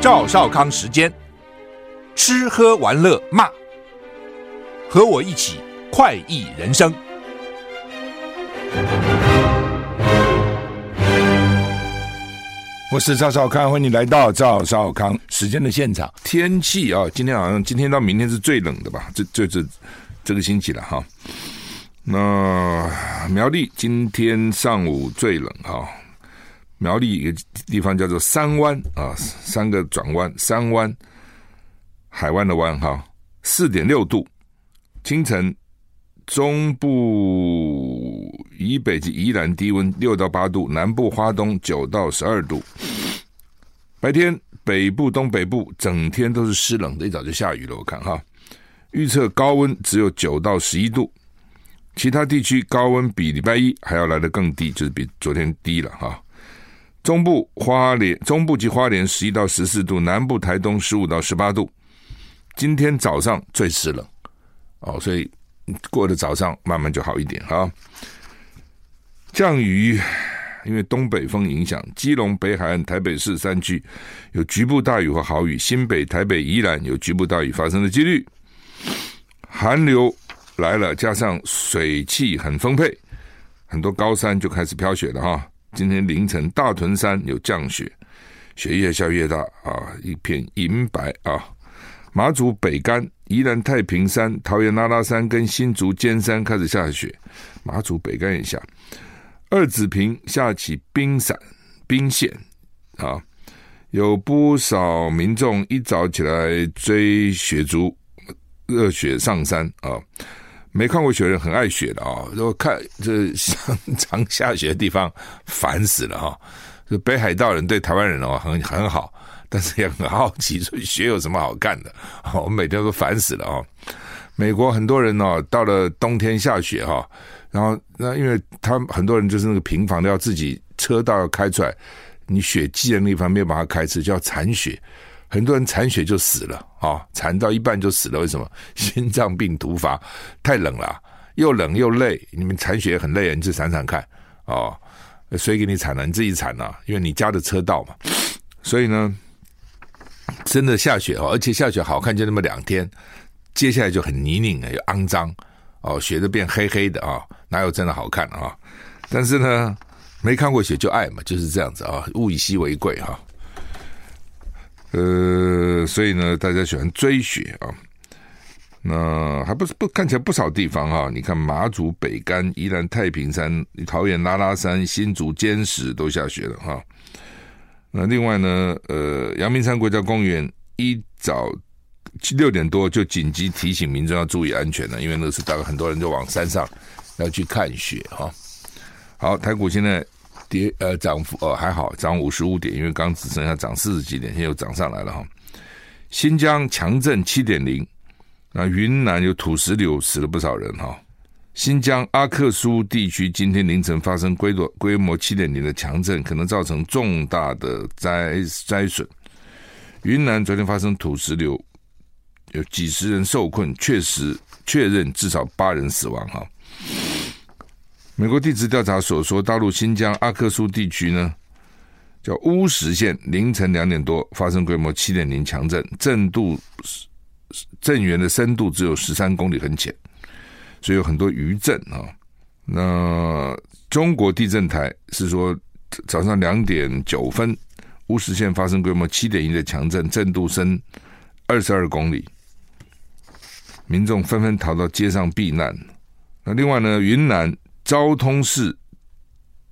赵少康时间，吃喝玩乐骂，和我一起快意人生。我是赵少康，欢迎你来到赵少康时间的现场。天气啊，今天好像今天到明天是最冷的吧？这这这这个星期了哈。那苗栗今天上午最冷哈。苗栗一个地方叫做三湾啊，三个转弯，三湾海湾的湾哈，四点六度。清晨中部以北及宜兰低温六到八度，南部花东九到十二度。白天北部、东北部整天都是湿冷的，一早就下雨了。我看哈，预测高温只有九到十一度，其他地区高温比礼拜一还要来得更低，就是比昨天低了哈。中部花莲，中部及花莲十一到十四度，南部台东十五到十八度。今天早上最湿冷哦，所以过了早上慢慢就好一点哈。降雨，因为东北风影响，基隆北海岸、台北市山区有局部大雨和豪雨，新北、台北、宜兰有局部大雨发生的几率。寒流来了，加上水汽很丰沛，很多高山就开始飘雪了哈。今天凌晨，大屯山有降雪，雪越下越大啊，一片银白啊。马祖北竿、宜兰太平山、桃园拉拉山跟新竹尖山开始下雪，马祖北竿也下。二子坪下起冰伞、冰线啊，有不少民众一早起来追雪竹，热血上山啊。没看过雪人很爱雪的啊！如果看这像常下雪的地方，烦死了哈！这北海道人对台湾人哦很很好，但是也很好奇，说雪有什么好看的？我们每天都烦死了啊！美国很多人哦，到了冬天下雪哈，然后那因为他很多人就是那个平房都要自己车道要开出来，你雪积的那地方没有办法开车，叫铲雪。很多人铲雪就死了啊，铲到一半就死了。为什么？心脏病突发，太冷了，又冷又累。你们铲雪很累啊，你去铲铲看哦。谁给你铲了？你自己铲啊，因为你家的车道嘛。所以呢，真的下雪哦，而且下雪好看就那么两天，接下来就很泥泞啊，又肮脏哦，雪都变黑黑的啊，哪有真的好看啊？但是呢，没看过雪就爱嘛，就是这样子啊，物以稀为贵哈。呃，所以呢，大家喜欢追雪啊。那还不是不看起来不少地方、啊。你看马祖北竿、宜兰太平山、桃园拉拉山、新竹尖石都下雪了哈、那另外呢，呃，阳明山国家公园一早六点多就紧急提醒民众要注意安全了，因为那时大概很多人就往山上要去看雪哈、好，台股现在。跌呃涨幅呃还好，涨五十五点，因为刚只剩下涨四十几点，现在又涨上来了哈。新疆强震七点零，那云南有土石流死了不少人哈。新疆阿克苏地区今天凌晨发生规模规模七点零的强震，可能造成重大的灾灾损。云南昨天发生土石流，有几十人受困，确实确认至少八人死亡哈。美国地质调查所说，大陆新疆阿克苏地区呢，叫乌什县，凌晨两点多发生规模七点零强震，震度震源的深度只有十三公里，很浅，所以有很多余震啊。那中国地震台是说，早上两点九分，乌什县发生规模七点一的强震，震度深二十二公里，民众纷纷逃到街上避难。那另外呢，云南。昭通市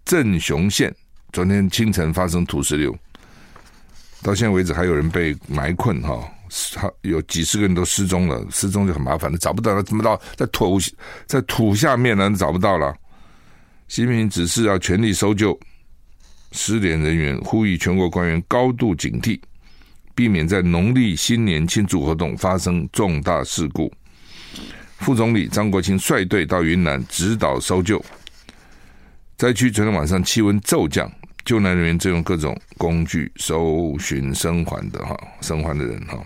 镇雄县昨天清晨发生土石流，到现在为止还有人被埋困哈，有几十个人都失踪了，失踪就很麻烦了，找不到了，怎么到在土在土下面呢？找不到了。习近平指示要全力搜救失联人员，呼吁全国官员高度警惕，避免在农历新年庆祝活动发生重大事故。副总理张国清率队到云南指导搜救。灾区昨天晚上气温骤降，救难人员正用各种工具搜寻生还的哈，生还的人哈。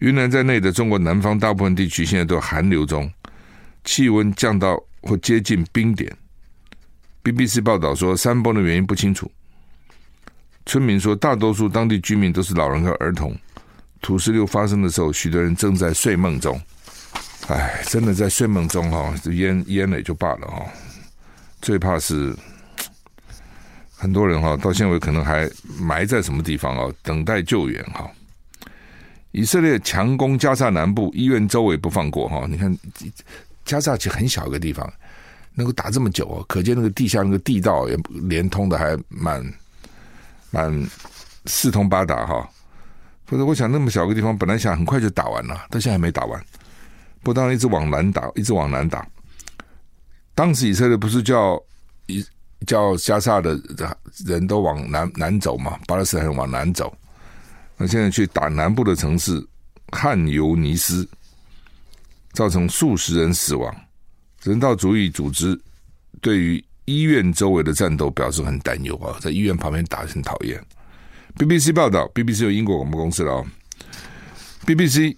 云南在内的中国南方大部分地区现在都寒流中，气温降到或接近冰点。BBC 报道说，山崩的原因不清楚。村民说，大多数当地居民都是老人和儿童。土石流发生的时候，许多人正在睡梦中。哎，真的在睡梦中哈，淹淹了也就罢了哈。最怕是很多人哈，到现在可能还埋在什么地方啊，等待救援哈。以色列强攻加萨南部医院周围不放过哈，你看加萨其实很小一个地方。能够打这么久哦，可见那个地下那个地道也连通的还蛮蛮四通八达哈。否则我想那么小个地方，本来想很快就打完了，到现在还没打完。不当然一直往南打，一直往南打。当时以色列不是叫一叫加萨的人都往南南走嘛，巴勒斯坦人往南走。那现在去打南部的城市汉尤尼斯，造成数十人死亡。人道主义组织对于医院周围的战斗表示很担忧啊，在医院旁边打很讨厌。BBC 报道，BBC 有英国广播公司了啊。BBC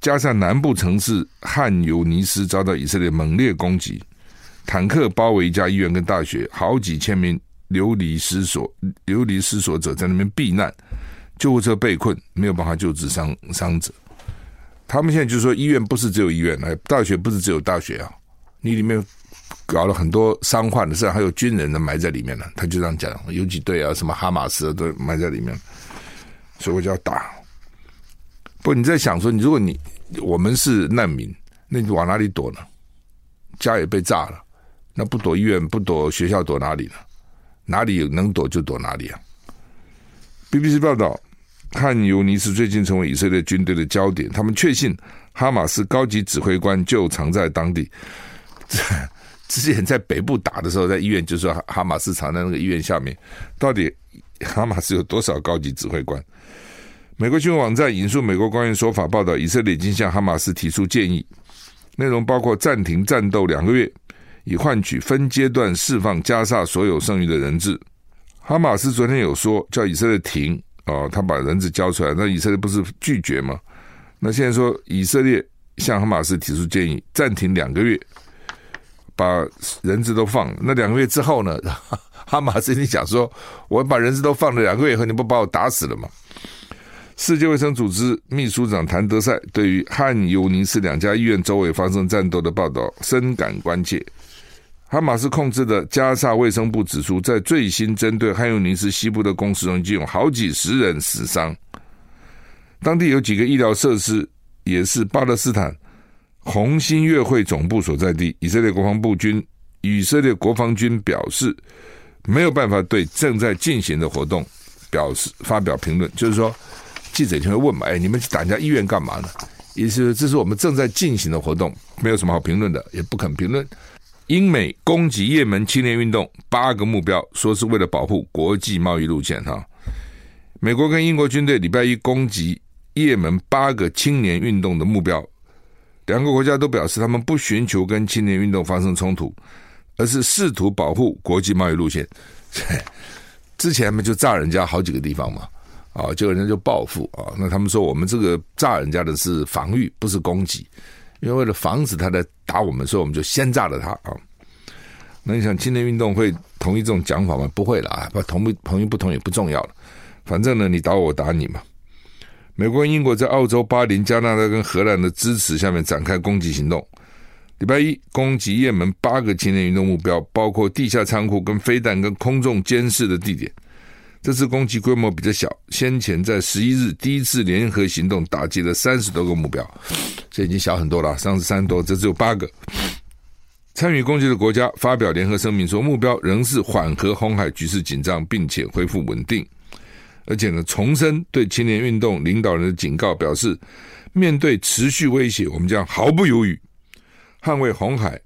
加上南部城市汉尤尼斯遭到以色列猛烈攻击，坦克包围一家医院跟大学，好几千名流离失所、流离失所者在那边避难，救护车被困，没有办法救治伤伤者。他们现在就说，医院不是只有医院，哎，大学不是只有大学啊。你里面搞了很多伤患的事，还有军人的埋在里面了。他就这样讲，游击队啊，什么哈马斯都埋在里面，所以我就要打。不，你在想说，你如果你我们是难民，那你往哪里躲呢？家也被炸了，那不躲医院，不躲学校，躲哪里呢？哪里有能躲就躲哪里啊。BBC 报道，汉尤尼斯最近成为以色列军队的焦点，他们确信哈马斯高级指挥官就藏在当地。之前在北部打的时候，在医院就说哈马斯藏在那个医院下面，到底哈马斯有多少高级指挥官？美国新闻网站引述美国官员说法报道，以色列已经向哈马斯提出建议，内容包括暂停战斗两个月，以换取分阶段释放加沙所有剩余的人质。哈马斯昨天有说叫以色列停哦，他把人质交出来，那以色列不是拒绝吗？那现在说以色列向哈马斯提出建议，暂停两个月。把人质都放了，那两个月之后呢？哈马斯你想说，我把人质都放了两个月以后，你不把我打死了吗？世界卫生组织秘书长谭德赛对于汉尤尼斯两家医院周围发生战斗的报道深感关切。哈马斯控制的加萨卫生部指出，在最新针对汉尤尼斯西部的攻势中，已经有好几十人死伤。当地有几个医疗设施也是巴勒斯坦。红新月会总部所在地，以色列国防部军，以色列国防军表示没有办法对正在进行的活动表示发表评论。就是说，记者就会问嘛，哎，你们去打人家医院干嘛呢？意思这是我们正在进行的活动，没有什么好评论的，也不肯评论。英美攻击也门青年运动八个目标，说是为了保护国际贸易路线哈。美国跟英国军队礼拜一攻击也门八个青年运动的目标。两个国家都表示，他们不寻求跟青年运动发生冲突，而是试图保护国际贸易路线。之前嘛就炸人家好几个地方嘛，啊，结果人家就报复啊。那他们说，我们这个炸人家的是防御，不是攻击，因为为了防止他来打我们，所以我们就先炸了他啊。那你想，青年运动会同意这种讲法吗？不会了啊，不同不同意不同意不重要了，反正呢，你打我，我打你嘛。美国、英国在澳洲、巴林、加拿大跟荷兰的支持下面展开攻击行动。礼拜一攻击也门八个青年运动目标，包括地下仓库、跟飞弹、跟空中监视的地点。这次攻击规模比较小，先前在十一日第一次联合行动打击了三十多个目标，这已经小很多了。三十三多，这只有八个。参与攻击的国家发表联合声明说，目标仍是缓和红海局势紧张，并且恢复稳定。而且呢，重申对青年运动领导人的警告，表示面对持续威胁，我们将毫不犹豫捍卫红海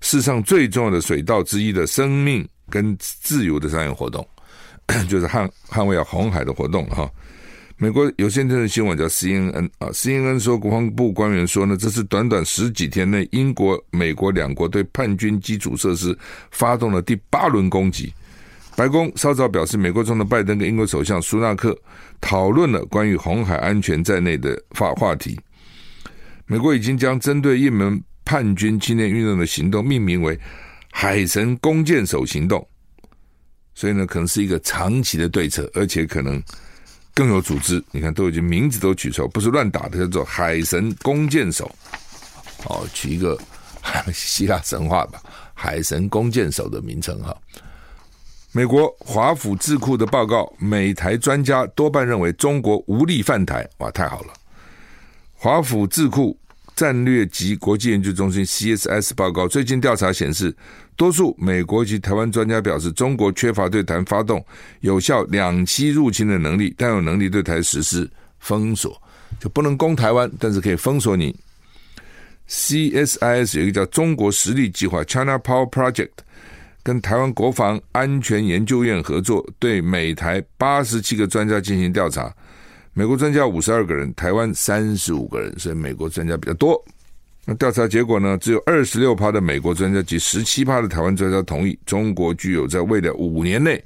世上最重要的水道之一的生命跟自由的商业活动，就是捍捍卫啊红海的活动哈。美国有线电视新闻叫 CNN 啊，CNN 说国防部官员说呢，这是短短十几天内英国、美国两国对叛军基础设施发动了第八轮攻击。白宫稍早表示，美国总统拜登跟英国首相苏纳克讨论了关于红海安全在内的话话题。美国已经将针对也门叛军青年运动的行动命名为“海神弓箭手行动”，所以呢，可能是一个长期的对策，而且可能更有组织。你看，都已经名字都取错，不是乱打的，叫做“海神弓箭手”。哦，取一个 希腊神话吧，“海神弓箭手”的名称哈。美国华府智库的报告，美台专家多半认为中国无力犯台。哇，太好了！华府智库战略及国际研究中心 （CSS） 报告最近调查显示，多数美国及台湾专家表示，中国缺乏对台发动有效两栖入侵的能力，但有能力对台实施封锁，就不能攻台湾，但是可以封锁你。CSIS 有一个叫“中国实力计划 ”（China Power Project）。跟台湾国防安全研究院合作，对美台八十七个专家进行调查。美国专家五十二个人，台湾三十五个人，所以美国专家比较多。那调查结果呢？只有二十六趴的美国专家及十七趴的台湾专家同意，中国具有在未来五年内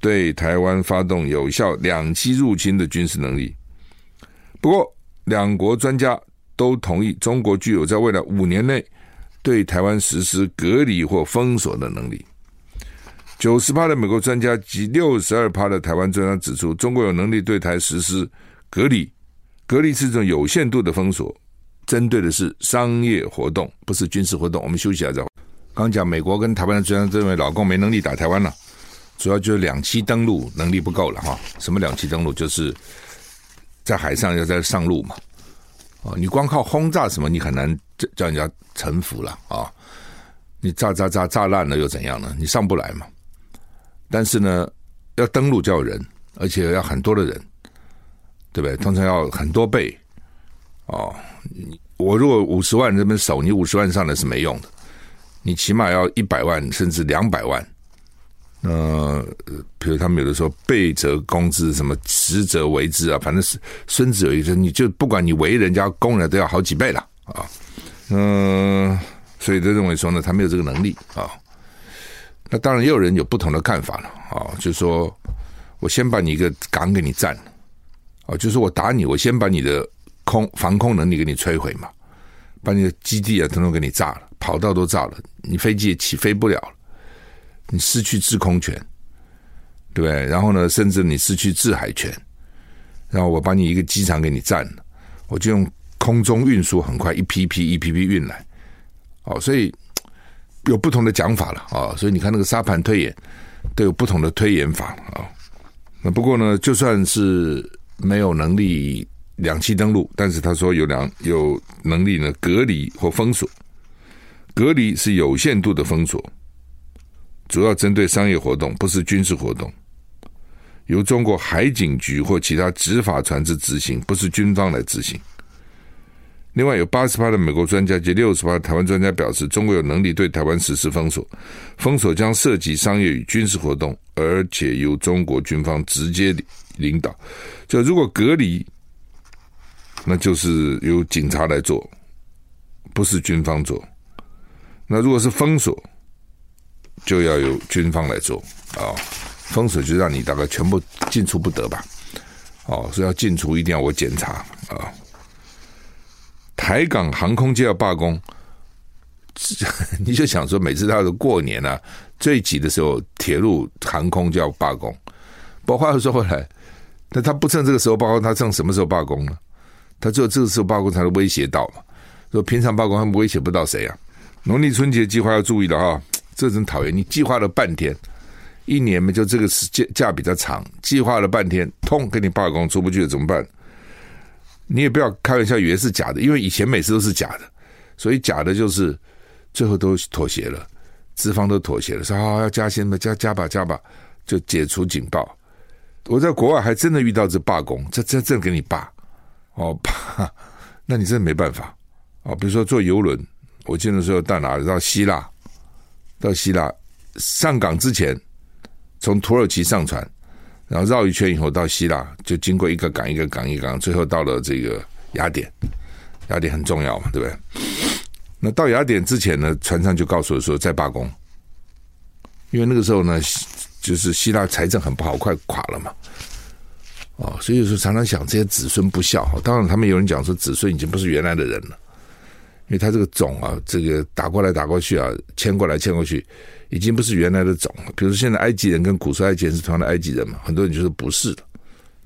对台湾发动有效两栖入侵的军事能力。不过，两国专家都同意，中国具有在未来五年内。对台湾实施隔离或封锁的能力，九十趴的美国专家及六十二趴的台湾专家指出，中国有能力对台实施隔离。隔离是一种有限度的封锁，针对的是商业活动，不是军事活动。我们休息一下再。刚讲美国跟台湾的专家认为老共没能力打台湾了，主要就是两栖登陆能力不够了哈。什么两栖登陆？就是在海上要在上路嘛。哦，你光靠轰炸什么，你很难叫叫人家臣服了啊、你炸炸炸炸烂了又怎样呢？你上不来嘛。但是呢，要登陆就要人，而且要很多的人，对不对？通常要很多倍。哦，我如果五十万这边守，你五十万上来是没用的。你起码要一百万甚至两百万。呃，比如他们有的时候倍则攻之，什么十则为之啊，反正是孙子有一句，你就不管你围人家攻了，都要好几倍了啊。嗯、所以就认为说呢，他没有这个能力啊。那当然也有人有不同的看法了啊，就是说我先把你一个港给你占了啊，就是我打你，我先把你的空防空能力给你摧毁嘛，把你的基地啊统统给你炸了，跑道都炸了，你飞机也起飞不了了。你失去制空权，对不对？然后呢，甚至你失去制海权，然后我把你一个机场给你占了，我就用空中运输很快一批批一批批运来，哦，所以有不同的讲法了啊。所以你看那个沙盘推演都有不同的推演法啊。那不过呢，就算是没有能力两栖登陆，但是他说有两有能力呢隔离或封锁，隔离是有限度的封锁。主要针对商业活动，不是军事活动，由中国海警局或其他执法船只执行，不是军方来执行。另外，有八十趴的美国专家及六十趴的台湾专家表示，中国有能力对台湾实施封锁，封锁将涉及商业与军事活动，而且由中国军方直接领导。就如果隔离，那就是由警察来做，不是军方做。那如果是封锁，就要由军方来做啊，封锁就让你大概全部进出不得吧，哦，所以要进出一定要我检查啊。台港航空就要罢工，你就想说，每次到了过年啊，最挤的时候，铁路航空就要罢工。不话又说回来，那他不趁这个时候罢工，他趁什么时候罢工呢？他只有这个时候罢工才能威胁到嘛。说平常罢工，他们威胁不到谁啊？农历春节计划要注意了哈。这真讨厌！你计划了半天，一年嘛，就这个时间假比较长，计划了半天，通给你罢工，出不去怎么办？你也不要开玩笑，以为是假的，因为以前每次都是假的，所以假的就是最后都妥协了，资方都妥协了，说好要加薪嘛，加加吧加吧，就解除警报。我在国外还真的遇到这罢工，这这这给你罢哦 罢，那你真的没办法哦。比如说坐游轮，我记得时候到哪里到希腊。到希腊上港之前，从土耳其上船，然后绕一圈以后到希腊，就经过一个港一个港一个港，最后到了这个雅典。雅典很重要嘛，对不对？那到雅典之前呢，船上就告诉我说在罢工，因为那个时候呢，就是希腊财政很不好，快垮了嘛。哦，所以有时候常常想这些子孙不孝。当然，他们有人讲说子孙已经不是原来的人了，因为他这个种啊，这个打过来打过去啊，迁过来迁过去，已经不是原来的种了。比如说现在埃及人跟古时候埃及人是同样的埃及人嘛，很多人就说不是的。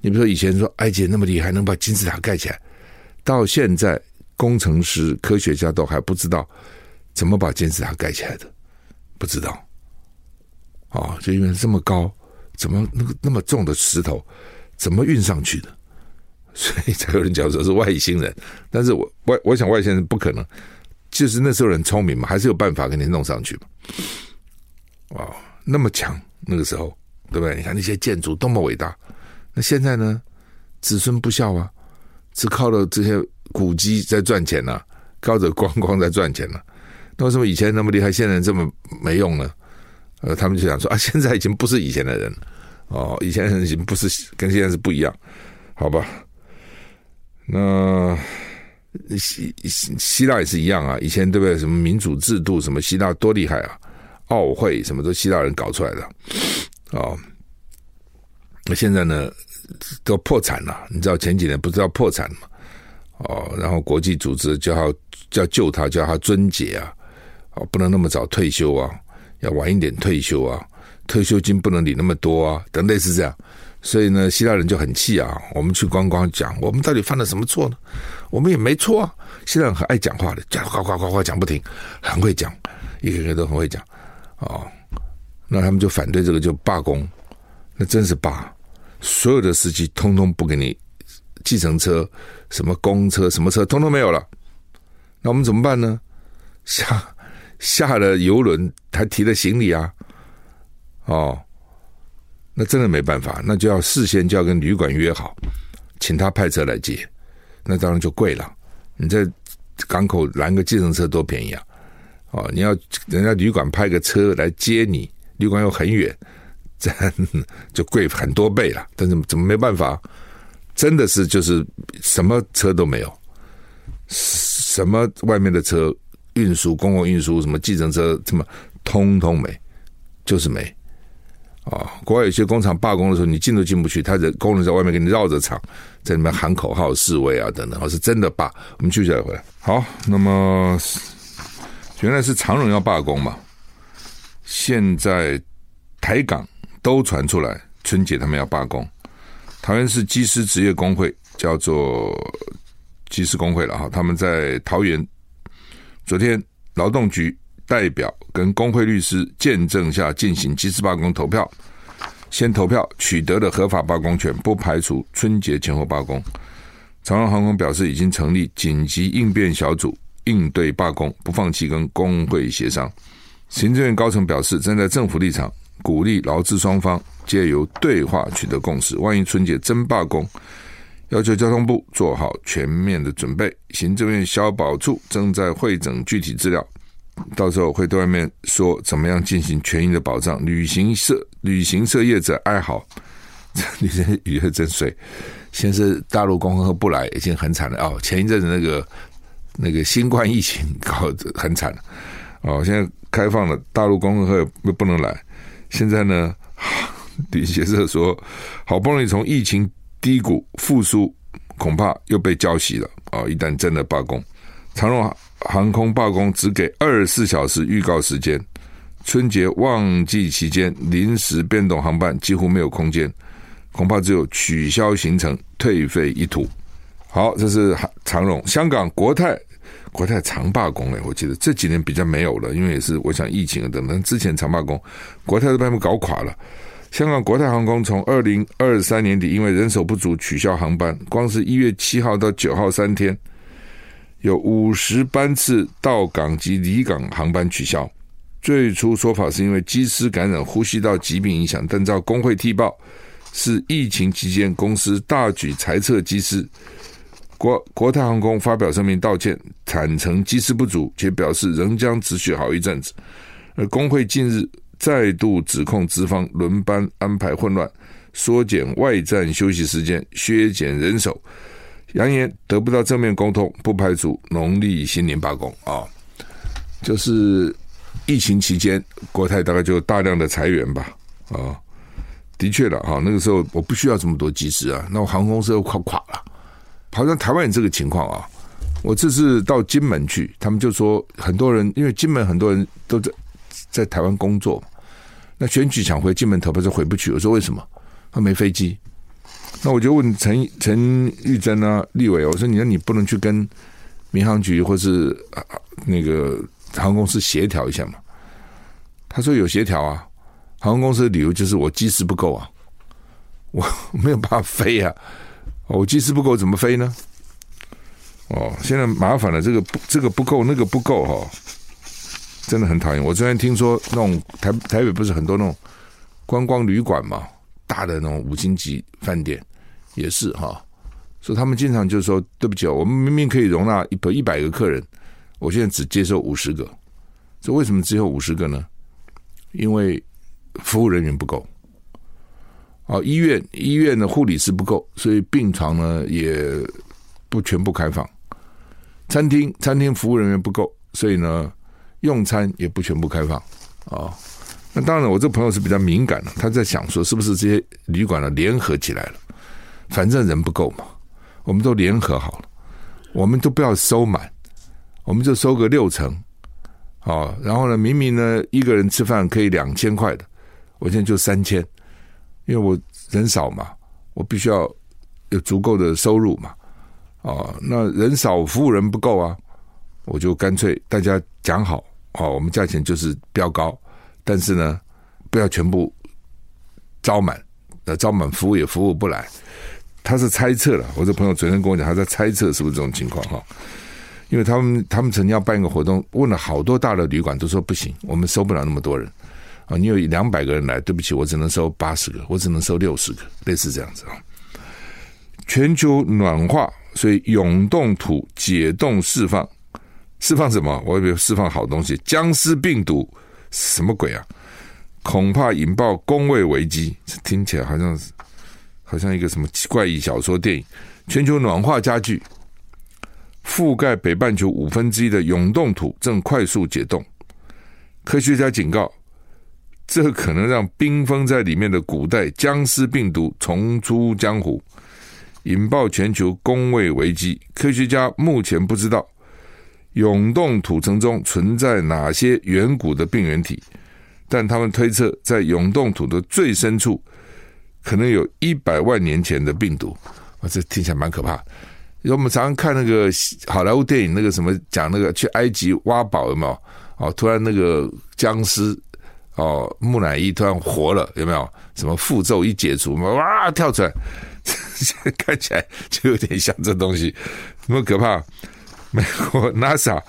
你比如说以前说埃及人那么厉害，能把金字塔盖起来，到现在工程师、科学家都还不知道怎么把金字塔盖起来的，不知道。哦，就因为这么高，怎么那个那么重的石头？怎么运上去的？所以才有人讲说是外星人。但是我外我想外星人不可能，就是那时候人聪明嘛，还是有办法给你弄上去嘛。哇，那么强那个时候，对不对？你看那些建筑多么伟大。那现在呢？子孙不孝啊，只靠了这些古迹在赚钱呢、啊，靠着观光在赚钱呢、啊。那为什么以前那么厉害，现在这么没用呢？呃，他们就想说啊，现在已经不是以前的人了。哦，以前人已经不是跟现在是不一样，好吧？那希希希腊也是一样啊，以前对不对？什么民主制度，什么希腊多厉害啊？奥会什么都希腊人搞出来的，哦。那现在呢，都破产了。你知道前几年不是要破产吗？哦，然后国际组织叫他叫救他，叫他尊节啊，哦，不能那么早退休啊，要晚一点退休啊。退休金不能领那么多啊，等类似这样，所以呢，希腊人就很气啊。我们去观光讲，我们到底犯了什么错呢？我们也没错啊。希腊人很爱讲话的，讲呱呱呱呱讲不停，很会讲，一个个都很会讲哦。那他们就反对这个，就罢工。那真是罢，所有的司机通通不给你计程车、什么公车、什么车，通通没有了。那我们怎么办呢？下下了游轮，还提了行李啊。哦，那真的没办法，那就要事先就要跟旅馆约好，请他派车来接，那当然就贵了。你在港口拦个计程车多便宜啊！哦，你要人家旅馆派个车来接你，旅馆又很远，这 就贵很多倍了。但是怎么没办法？真的是就是什么车都没有，什么外面的车运输、公共运输、什么计程车，什么通通没，就是没。啊、国外有些工厂罢工的时候，你进都进不去，他的工人在外面给你绕着厂，在里面喊口号示威啊等等，哦，是真的罢。我们继续来回来。好，那么原来是长荣要罢工嘛，现在台港都传出来，春节他们要罢工。桃园市机师职业工会叫做机师工会了哈，他们在桃园昨天劳动局。代表跟工会律师见证下进行机师罢工投票，先投票取得了合法罢工权，不排除春节前后罢工。长荣航空表示已经成立紧急应变小组应对罢工，不放弃跟工会协商。行政院高层表示，站在政府立场，鼓励劳资双方借由对话取得共识。万一春节真罢工，要求交通部做好全面的准备。行政院消保处正在汇整具体资料。到时候会对外面说怎么样进行权益的保障。旅行社旅行社业者哀嚎，你这语言真水。先是大陆公会不来，已经很惨了哦。前一阵子那个那个新冠疫情搞得很惨了哦。现在开放了，大陆公客又不能来。现在呢，旅行社说好不容易从疫情低谷复苏，恐怕又被浇熄了啊！一旦真的罢工，长荣。航空罢工只给二十四小时预告时间，春节旺季期间临时变动航班几乎没有空间，恐怕只有取消行程、退费一途。好，这是长荣。香港国泰，国泰常罢工诶，我记得这几年比较没有了，因为也是我想疫情等等，之前常罢工，国泰都被他们搞垮了。香港国泰航空从二零二三年底因为人手不足取消航班，光是一月七号到九号三天。有五十班次到港及离港航班取消，最初说法是因为机师感染呼吸道疾病影响，但照工会踢爆，是疫情期间公司大举裁撤机师。国国泰航空发表声明道歉，坦承机师不足，且表示仍将持续好一阵子。而工会近日再度指控资方轮班安排混乱，缩减外站休息时间，削减人手，扬言得不到正面沟通，不排除农历新年罢工啊、就是疫情期间，国泰大概就大量的裁员吧啊、的确了哈，那个时候我不需要这么多机师啊，那我航空公司又快垮了，好像台湾有这个情况啊。我这次到金门去，他们就说很多人因为金门很多人都在在台湾工作，那选举想回金门投票就回不去。我说为什么？他没飞机。那我就问陈陈玉珍啊，立伟，我说你说你不能去跟民航局或是那个航空公司协调一下吗？他说有协调啊，航空公司的理由就是我机师不够啊，我没有办法飞啊，我机师不够怎么飞呢？哦，现在麻烦了，这个不这个不够，那个不够哈、哦，真的很讨厌。我昨天听说那种台台北不是很多那种观光旅馆嘛，大的那种五星级饭店也是哈、所以他们经常就说对不起，我们明明可以容纳一百一百个客人，我现在只接受五十个，这为什么只有五十个呢？因为服务人员不够。哦，医院医院的护理师不够，所以病床呢也不全部开放。餐厅餐厅服务人员不够，所以呢，用餐也不全部开放啊、那当然，我这朋友是比较敏感的，他在想说，是不是这些旅馆呢联合起来了？反正人不够嘛，我们都联合好了，我们都不要收满，我们就收个六成、哦。然后呢，明明呢一个人吃饭可以两千块的，我现在就三千，因为我人少嘛，我必须要有足够的收入嘛。哦，那人少，服务人不够啊，我就干脆大家讲好，哦，我们价钱就是标高，但是呢，不要全部招满，那招满服务也服务不来。他是猜测了，我这朋友昨天跟我讲，他在猜测是不是这种情况哈，因为他们他们曾经要办一个活动，问了好多大的旅馆，都说不行，我们收不了那么多人啊，你有两百个人来，对不起，我只能收八十个，我只能收六十个，类似这样子啊。全球暖化。所以永冻土解冻释放，释放什么？我以为释放好东西，僵尸病毒什么鬼啊？恐怕引爆工位危机。听起来好像是好像一个什么怪异小说电影。全球暖化加剧，覆盖北半球五分之一的永冻土正快速解冻。科学家警告，这可能让冰封在里面的古代僵尸病毒重出江湖。引爆全球工位危机，科学家目前不知道永冻土层中存在哪些远古的病原体，但他们推测在永冻土的最深处，可能有一百万年前的病毒。哇，这听起来蛮可怕。因为我们常常看那个好莱坞电影，那个什么讲那个去埃及挖宝有没有？哦，突然那个僵尸哦，木乃伊突然活了有没有？什么符咒一解除，哇，跳出来。看起来就有点像这东西，那么可怕。美国 NASA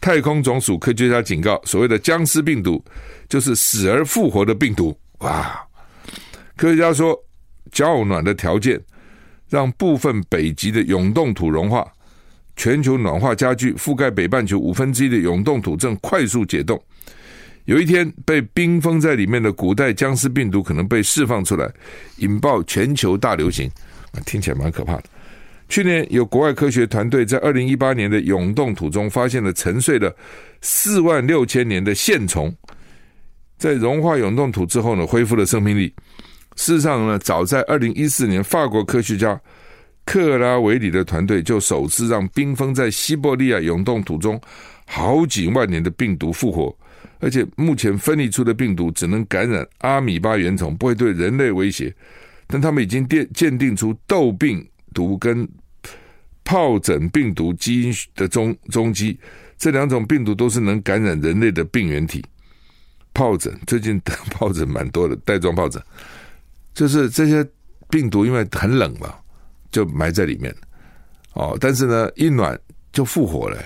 太空总署科学家警告，所谓的僵尸病毒就是死而复活的病毒。哇！科学家说，较暖的条件让部分北极的永冻土融化，全球暖化加剧，覆盖北半球五分之一的永冻土正快速解冻。有一天，被冰封在里面的古代僵尸病毒可能被释放出来，引爆全球大流行。听起来蛮可怕的。去年有国外科学团队在二零一八年的永冻土中发现了沉睡了四万六千年的线虫，在融化永冻土之后呢，恢复了生命力。事实上呢，早在二零一四年，法国科学家克拉维里的团队就首次让冰封在西伯利亚永冻土中好几万年的病毒复活。而且目前分离出的病毒只能感染阿米巴原虫，不会对人类威胁。但他们已经鉴鉴定出痘病毒跟疱疹病毒基因的踪踪迹，这两种病毒都是能感染人类的病原体。疱疹最近 疱疹蛮多的，带状疱疹，就是这些病毒因为很冷嘛，就埋在里面。哦，但是呢，一暖就复活了。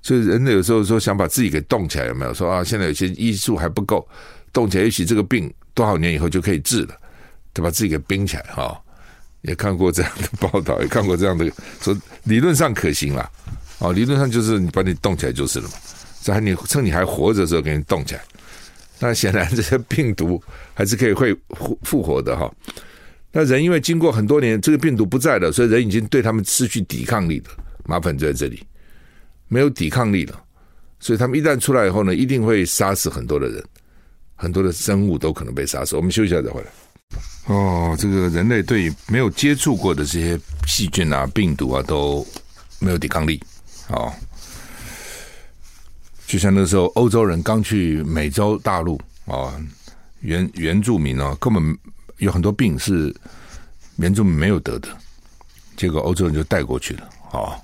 所以人类有时候说想把自己给冻起来，有没有说啊？现在有些医术还不够，冻起来也许这个病多少年以后就可以治了，就把自己给冰起来哈、哦。也看过这样的报道，也看过这样的说理论上可行啦。哦，理论上就是你把你冻起来就是了嘛，在你趁你还活着的时候给你冻起来，那显然这些病毒还是可以会复复活的哈。那人因为经过很多年，这个病毒不在了，所以人已经对他们失去抵抗力了。麻烦就在这里，没有抵抗力了，所以他们一旦出来以后呢，一定会杀死很多的人，很多的生物都可能被杀死。我们休息一下再回来。哦，这个人类对没有接触过的这些细菌啊、病毒啊都没有抵抗力。哦，就像那时候欧洲人刚去美洲大陆啊，原原住民呢、根本有很多病是原住民没有得的，结果欧洲人就带过去了。哦，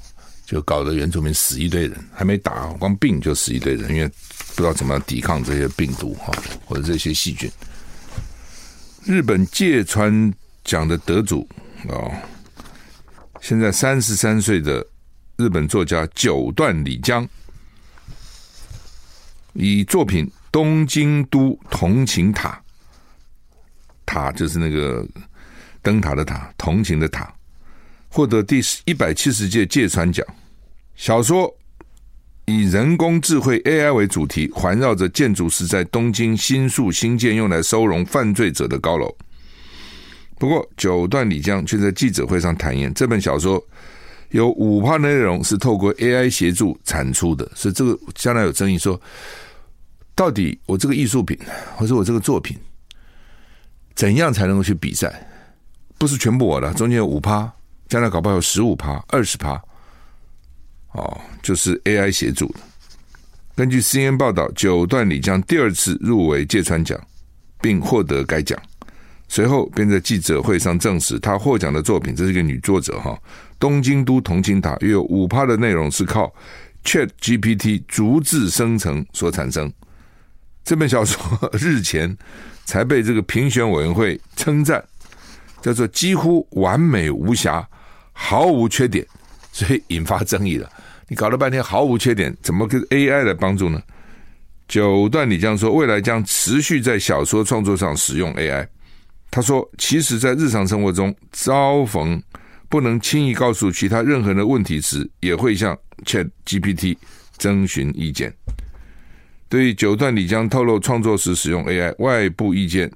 就搞得原住民死一堆人，还没打光病就死一堆人，因为不知道怎么抵抗这些病毒哈，或者这些细菌。日本芥川奖的得主哦，现在三十三岁的日本作家九段理江，以作品《东京都同情塔》，塔就是那个灯塔的塔，同情的塔，获得第一百七十届芥川奖。小说以人工智慧 AI 为主题，环绕着建筑师在东京新宿新建用来收容犯罪者的高楼。不过，九段李江却在记者会上坦言，这本小说有五趴的内容是透过 AI 协助产出的，所以这个将来有争议说，到底我这个艺术品或者我这个作品怎样才能够去比赛？不是全部我的，中间有五趴，将来搞不好有十五趴、二十趴。哦，就是 AI 协助的。根据 CNN 报道，九段里将第二次入围芥川奖，并获得该奖。随后便在记者会上证实，他获奖的作品，这是一个女作者哈，《东京都同情塔》约有五趴的内容是靠 Chat GPT 逐字生成所产生。这本小说日前才被这个评选委员会称赞，叫做几乎完美无瑕，毫无缺点。所以引发争议了。你搞了半天毫无缺点，怎么跟 AI 来帮助呢？九段李江说，未来将持续在小说创作上使用 AI。他说，其实，在日常生活中遭逢不能轻易告诉其他任何人的问题时，也会向 ChatGPT 征询意见。对于九段李江透露创作时使用 AI，外部意见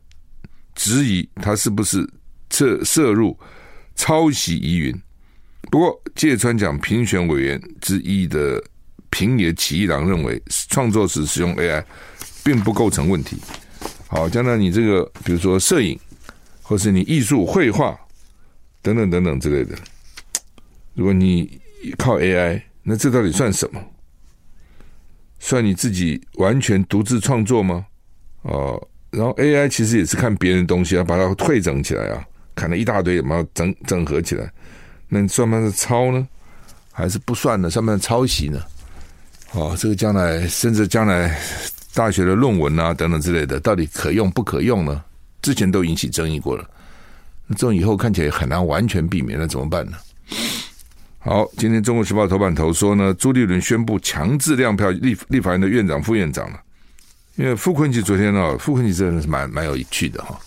质疑他是不是涉涉入抄袭疑云。不过，芥川奖评选委员之一的平野启一郎认为，创作时使用 AI 并不构成问题。好，将来你这个，比如说摄影，或是你艺术绘画等等等等之类的，如果你靠 AI，那这到底算什么？算你自己完全独自创作吗？哦，然后 AI 其实也是看别人的东西啊，把它汇整起来啊，砍了一大堆，把它整整合起来。那算不算是抄呢？还是不算的？算不算抄袭呢？哦，这个将来甚至将来大学的论文啊等等之类的，到底可用不可用呢？之前都引起争议过了。那这种以后看起来很难完全避免，那怎么办呢？好，今天《中国时报》头版头说呢，朱立伦宣布强制亮票立立法院的院长、副院长了。因为傅昆萁昨天呢，傅昆萁真的是蛮蛮有趣的哈，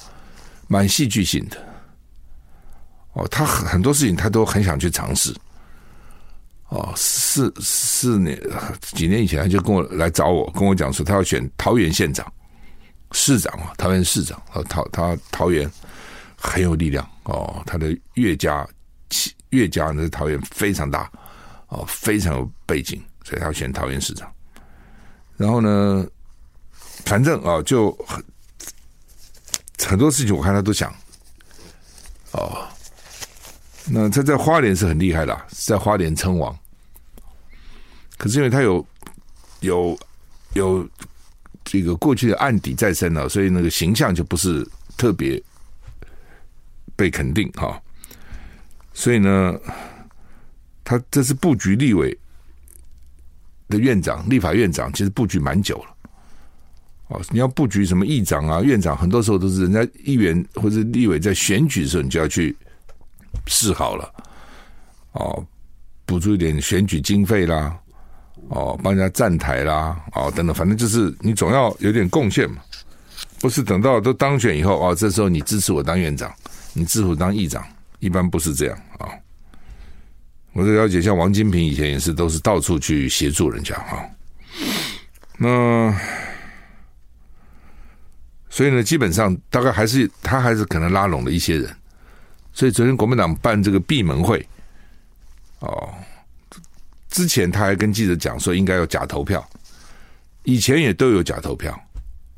蛮戏剧性的。哦，他很很多事情他都很想去尝试。哦，四四年几年以前他就跟我来找我，跟我讲说他要选桃园县长、市长啊，桃园市长。哦，桃他桃园很有力量哦，他的岳家岳家那桃园非常大哦，非常有背景，所以他要选桃园市长。然后呢，反正啊，就很很多事情，我看他都想哦。那他在花莲是很厉害的，在花莲称王。可是因为他有有有这个过去的案底在身了，所以那个形象就不是特别被肯定哈。所以呢，他这次布局立委的院长、立法院长，其实布局蛮久了。哦，你要布局什么议长啊、院长，很多时候都是人家议员或者立委在选举的时候，你就要去。示好了，哦，补助一点选举经费啦，哦，帮人家站台啦，哦，等等，反正就是你总要有点贡献嘛，不是等到都当选以后，哦，这时候你支持我当院长，你支持我当议长，一般不是这样啊，哦。我的了解，像王金平以前也是，都是到处去协助人家哈，哦。那所以呢，基本上大概还是他还是可能拉拢了一些人。所以昨天国民党办这个闭门会，哦，之前他还跟记者讲说应该有假投票，以前也都有假投票，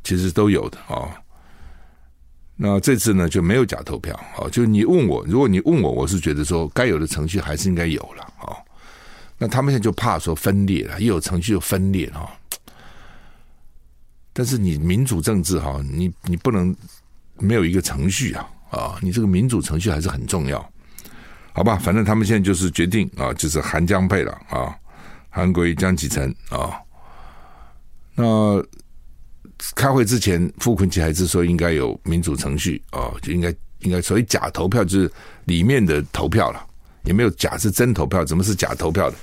其实都有的哦。那这次呢就没有假投票，哦，就你问我，如果你问我，我是觉得说该有的程序还是应该有了，哦。那他们现在就怕说分裂了，一有程序就分裂哈。但是你民主政治哈，你你不能没有一个程序啊啊！你这个民主程序还是很重要，好吧？反正他们现在就是决定啊，就是韩江配了啊，韩国瑜江启臣啊。那开会之前，傅昆萁还是说应该有民主程序啊，就应该应该所以假投票就是里面的投票了。也没有假是真投票，怎么是假投票的？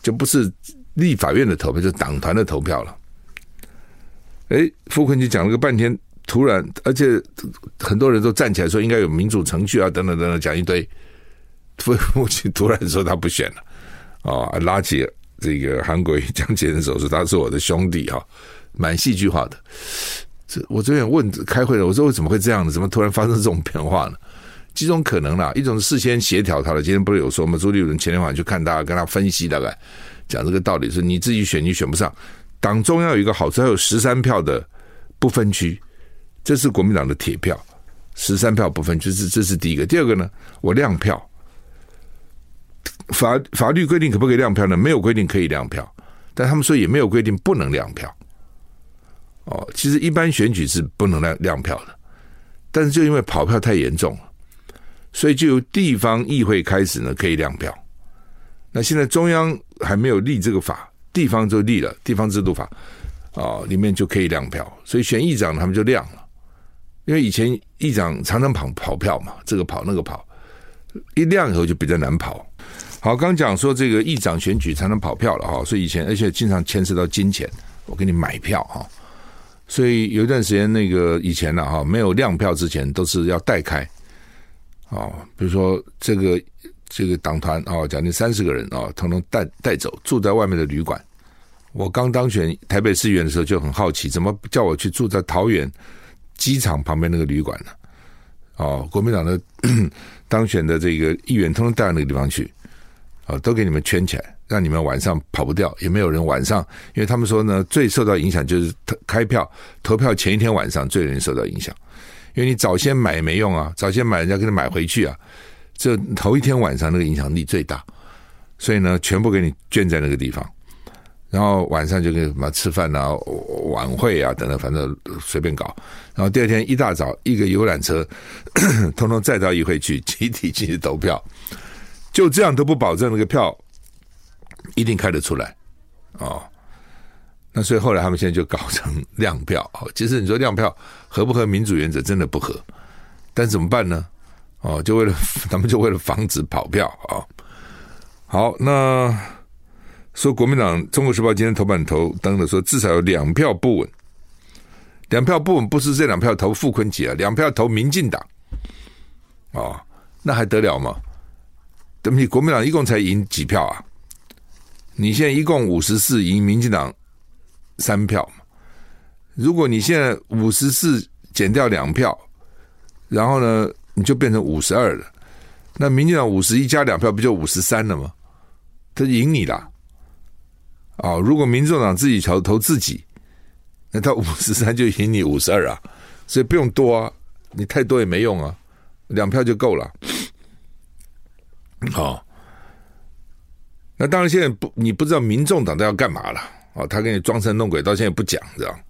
就不是立法院的投票，就是党团的投票了。哎，傅崐萁讲了个半天，突然，而且很多人都站起来说应该有民主程序啊，等等等等，讲一堆。傅崐萁突然说他不选了，啊，拉起这个韩国瑜江启臣的手说他是我的兄弟啊，蛮戏剧化的。这我昨天问开会了，我说为什么会这样呢？怎么突然发生这种变化呢？几种可能啦，一种是事先协调他的。今天不是有说吗？朱立伦前天晚上去看他，跟他分析，大概讲这个道理是：你自己选你选不上，党中央有一个好处，还有十三票的不分区，这是国民党的铁票，十三票不分就，是这是第一个。第二个呢，我亮票，法法律规定可不可以亮票呢？没有规定可以亮票，但他们说也没有规定不能亮票。哦，其实一般选举是不能亮亮票的，但是就因为跑票太严重了。所以就由地方议会开始呢，可以亮票。那现在中央还没有立这个法，地方就立了地方制度法啊，里面就可以亮票。所以选议长他们就亮了，因为以前议长常常跑跑票嘛，这个跑那个跑，一亮以后就比较难跑。好，刚讲说这个议长选举常常跑票了哈，所以以前而且经常牵涉到金钱，我给你买票哈。所以有一段时间那个以前呢哈，没有亮票之前都是要代开。哦，比如说这个这个党团啊，将近三十个人啊，统统带带走，住在外面的旅馆。我刚当选台北市议员的时候就很好奇，怎么叫我去住在桃园机场旁边那个旅馆呢？哦，国民党的 当选的这个议员，通通带到那个地方去，啊，都给你们圈起来，让你们晚上跑不掉，也没有人晚上，因为他们说呢，最受到影响就是开票投票前一天晚上最容易受到影响。因为你早先买没用啊，早先买人家给你买回去啊，这头一天晚上那个影响力最大，所以呢，全部给你圈在那个地方，然后晚上就给什么吃饭啊、晚会啊等等，反正随便搞。然后第二天一大早，一个游览车，通通载到议会去，集体进去投票，就这样都不保证那个票一定开得出来。哦那所以后来他们现在就搞成亮票，哦其实你说亮票合不合民主原则？真的不合，但怎么办呢？哦，就为了他们就为了防止跑票啊。好，那说国民党《中国时报》今天头版头登的说，至少有两票不稳，两票不稳不是这两票投傅崐萁啊，两票投民进党，哦，那还得了吗？等于国民党一共才赢几票啊？你现在一共五十四赢民进党。三票嘛，如果你现在五十四减掉两票，然后呢，你就变成五十二了。那民进党五十一加两票，不就五十三了吗？他赢你了。啊、如果民众党自己投投自己，那他五十三就赢你五十二啊，所以不用多啊，你太多也没用啊，两票就够了。好、哦，那当然现在不，你不知道民众党都要干嘛了。哦，他给你装神弄鬼，到现在不讲，这样，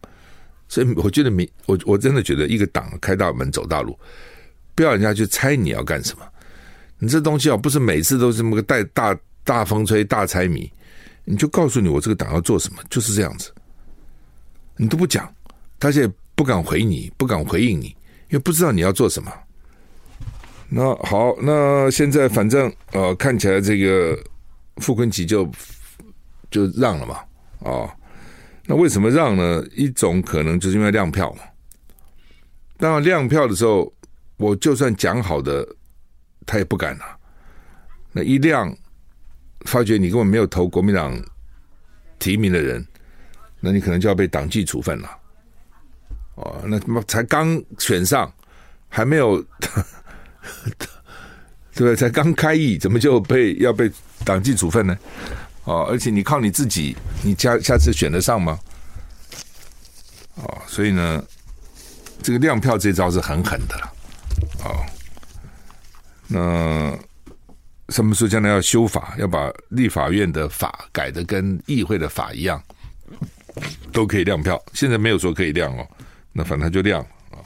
所以我觉得民，我我真的觉得一个党开大门走大路，不要人家去猜你要干什么。你这东西啊，不是每次都是这么个带大大风吹大猜谜，你就告诉你我这个党要做什么，就是这样子。你都不讲，他现在不敢回你，不敢回应你，因为不知道你要做什么。那好，那现在反正呃，看起来这个傅崐萁就就让了嘛。哦，那为什么让呢？一种可能就是因为亮票嘛。当然亮票的时候，我就算讲好的，他也不敢啊。那一亮，发觉你根本没有投国民党提名的人，那你可能就要被党纪处分了。哦，那他妈才刚选上，还没有，对不对？才刚开议，怎么就被 要被党纪处分呢？哦，而且你靠你自己，你下下次选得上吗？哦，所以呢，这个亮票这招是很狠的了。哦，那什么时候将来要修法，要把立法院的法改得跟议会的法一样，都可以亮票。现在没有说可以亮哦，那反正他就亮啊。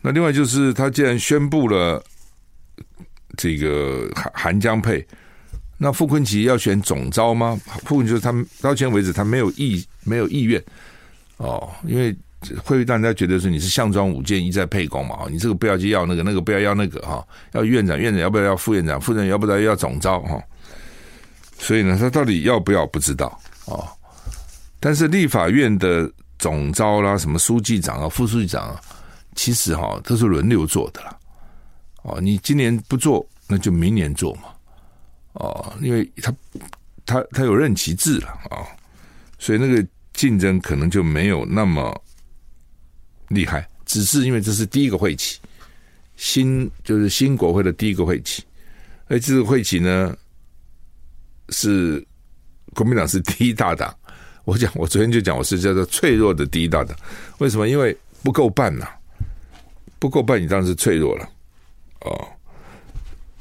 那另外就是他既然宣布了这个韩韩江配。那傅昆奇要选总招吗？傅崐萁说他到现在为止他没有意没有意愿哦，因为会让人家觉得说你是项庄舞剑一再沛公嘛，你这个不要去要那个，那个不要要那个哈，要院长院长要不要要副院长，副院长要不要要总招哈？所以呢，他到底要不要不知道哦。但是立法院的总招啦，什么书记长啊、副书记长啊，其实哈都是轮流做的啦。哦，你今年不做，那就明年做嘛。哦，因为他他他有任期制了啊、所以那个竞争可能就没有那么厉害。只是因为这是第一个会期，新就是新国会的第一个会期，而这个会期呢是国民党是第一大党。我讲，我昨天就讲，我是叫做脆弱的第一大党。为什么？因为不够半呐，不够半，你当然是脆弱了哦。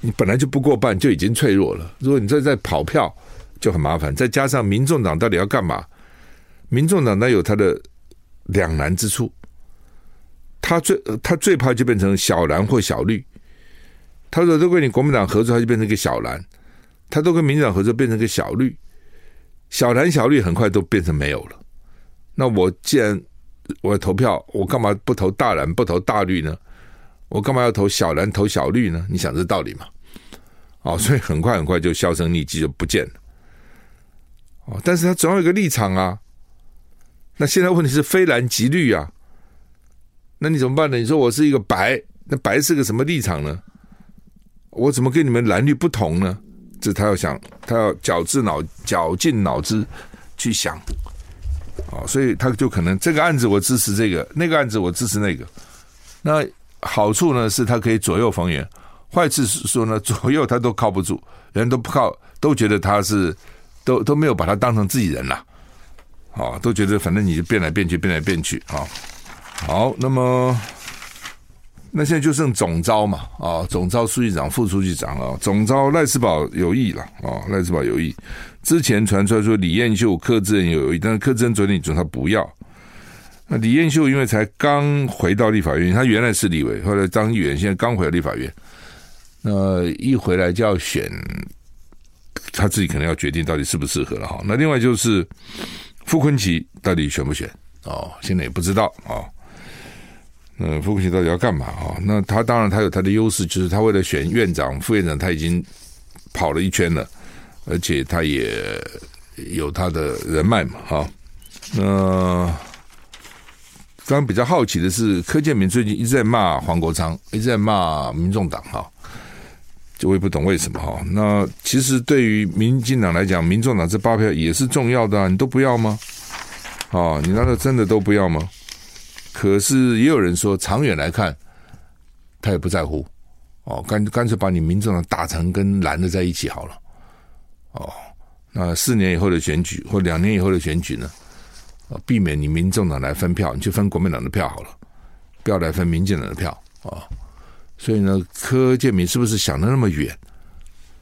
你本来就不过半，就已经脆弱了。如果你再再跑票，就很麻烦。再加上民众党到底要干嘛？民众党那有他的两难之处。他最他最怕就变成小蓝或小绿。他说都跟你国民党合作，他就变成一个小蓝；他都跟民进党合作，变成一个小绿。小蓝小绿很快都变成没有了。那我既然我要投票，我干嘛不投大蓝，不投大绿呢？我干嘛要投小蓝投小绿呢？你想这道理吗？哦，所以很快很快就销声匿迹，就不见了。哦，但是他总要有个立场啊。那现在问题是非蓝即绿啊，那你怎么办呢？你说我是一个白，那白是个什么立场呢？我怎么跟你们蓝绿不同呢？这他要想，他要绞尽脑绞尽脑汁去想。哦，所以他就可能这个案子我支持这个，那个案子我支持那个。那好处呢是他可以左右逢源，坏处是说呢左右他都靠不住，人都不靠，都觉得他是都都没有把他当成自己人了，啊，都觉得反正你就变来变去，变来变去啊。好，那么那现在就剩总召嘛，啊，总召书记长、副书记长啊，总召赖世宝有意了啊，赖世宝有意，之前传出来说李彦秀、柯志恩有意，但是柯志恩昨天说他不要。那李彦秀因为才刚回到立法院，他原来是立委，后来当议员，现在刚回到立法院。那一回来就要选，他自己可能要决定到底适不适合了哈。那另外就是傅崐萁到底选不选？哦，现在也不知道啊。嗯，傅崐萁到底要干嘛啊？那他当然他有他的优势，就是他为了选院长、副院长，他已经跑了一圈了，而且他也有他的人脉嘛，哈。那刚比较好奇的是，柯建铭最近一直在骂黄国昌，一直在骂民众党哈，就我也不懂为什么哈。那其实对于民进党来讲，民众党这八票也是重要的啊，你都不要吗？啊，你难道真的都不要吗？可是也有人说，长远来看，他也不在乎哦，干干脆把你民众党打成跟蓝的在一起好了。哦，那四年以后的选举或两年以后的选举呢？避免你民众党来分票，你就分国民党的票好了，不要来分民进党的票啊。所以呢，柯建铭是不是想的那么远？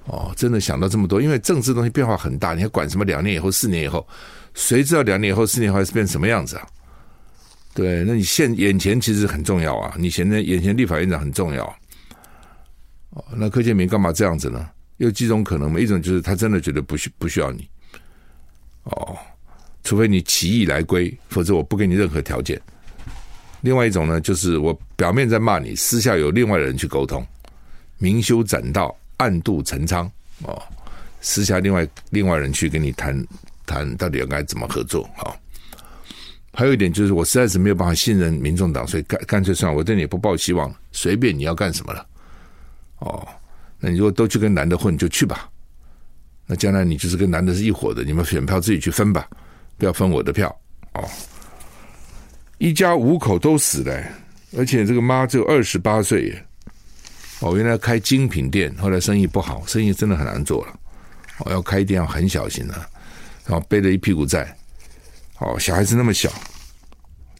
哦，真的想到这么多？因为政治东西变化很大，你还管什么两年以后、四年以后？谁知道两年以后、四年以后是变什么样子啊？对，那你现眼前其实很重要啊，你现在眼前立法院长很重要。哦，那柯建铭干嘛这样子呢？有几种可能嘛？一种就是他真的觉得不需不需要你。哦。除非你起义来归，否则我不给你任何条件。另外一种呢，就是我表面在骂你，私下有另外的人去沟通，明修栈道，暗度陈仓哦。私下另外另外人去跟你谈谈，到底应该怎么合作啊？还有一点就是，我实在是没有办法信任民众党，所以干干脆算了，我对你也不抱希望，随便你要干什么了。哦，那你如果都去跟男的混，就去吧。那将来你就是跟男的是一伙的，你们选票自己去分吧。不要分我的票哦，一家五口都死了，而且这个妈只有二十八岁。哦，原来开精品店，后来生意不好，生意真的很难做了。哦，要开店要很小心的，然后背了一屁股债。哦，小孩子那么小，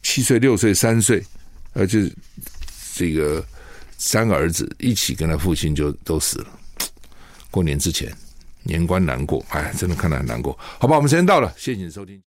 七岁、六岁、三岁，而且这个三个儿子一起跟他父亲就都死了。过年之前，年关难过，哎，真的看得很难过。好吧，我们时间到了，谢谢你的收听。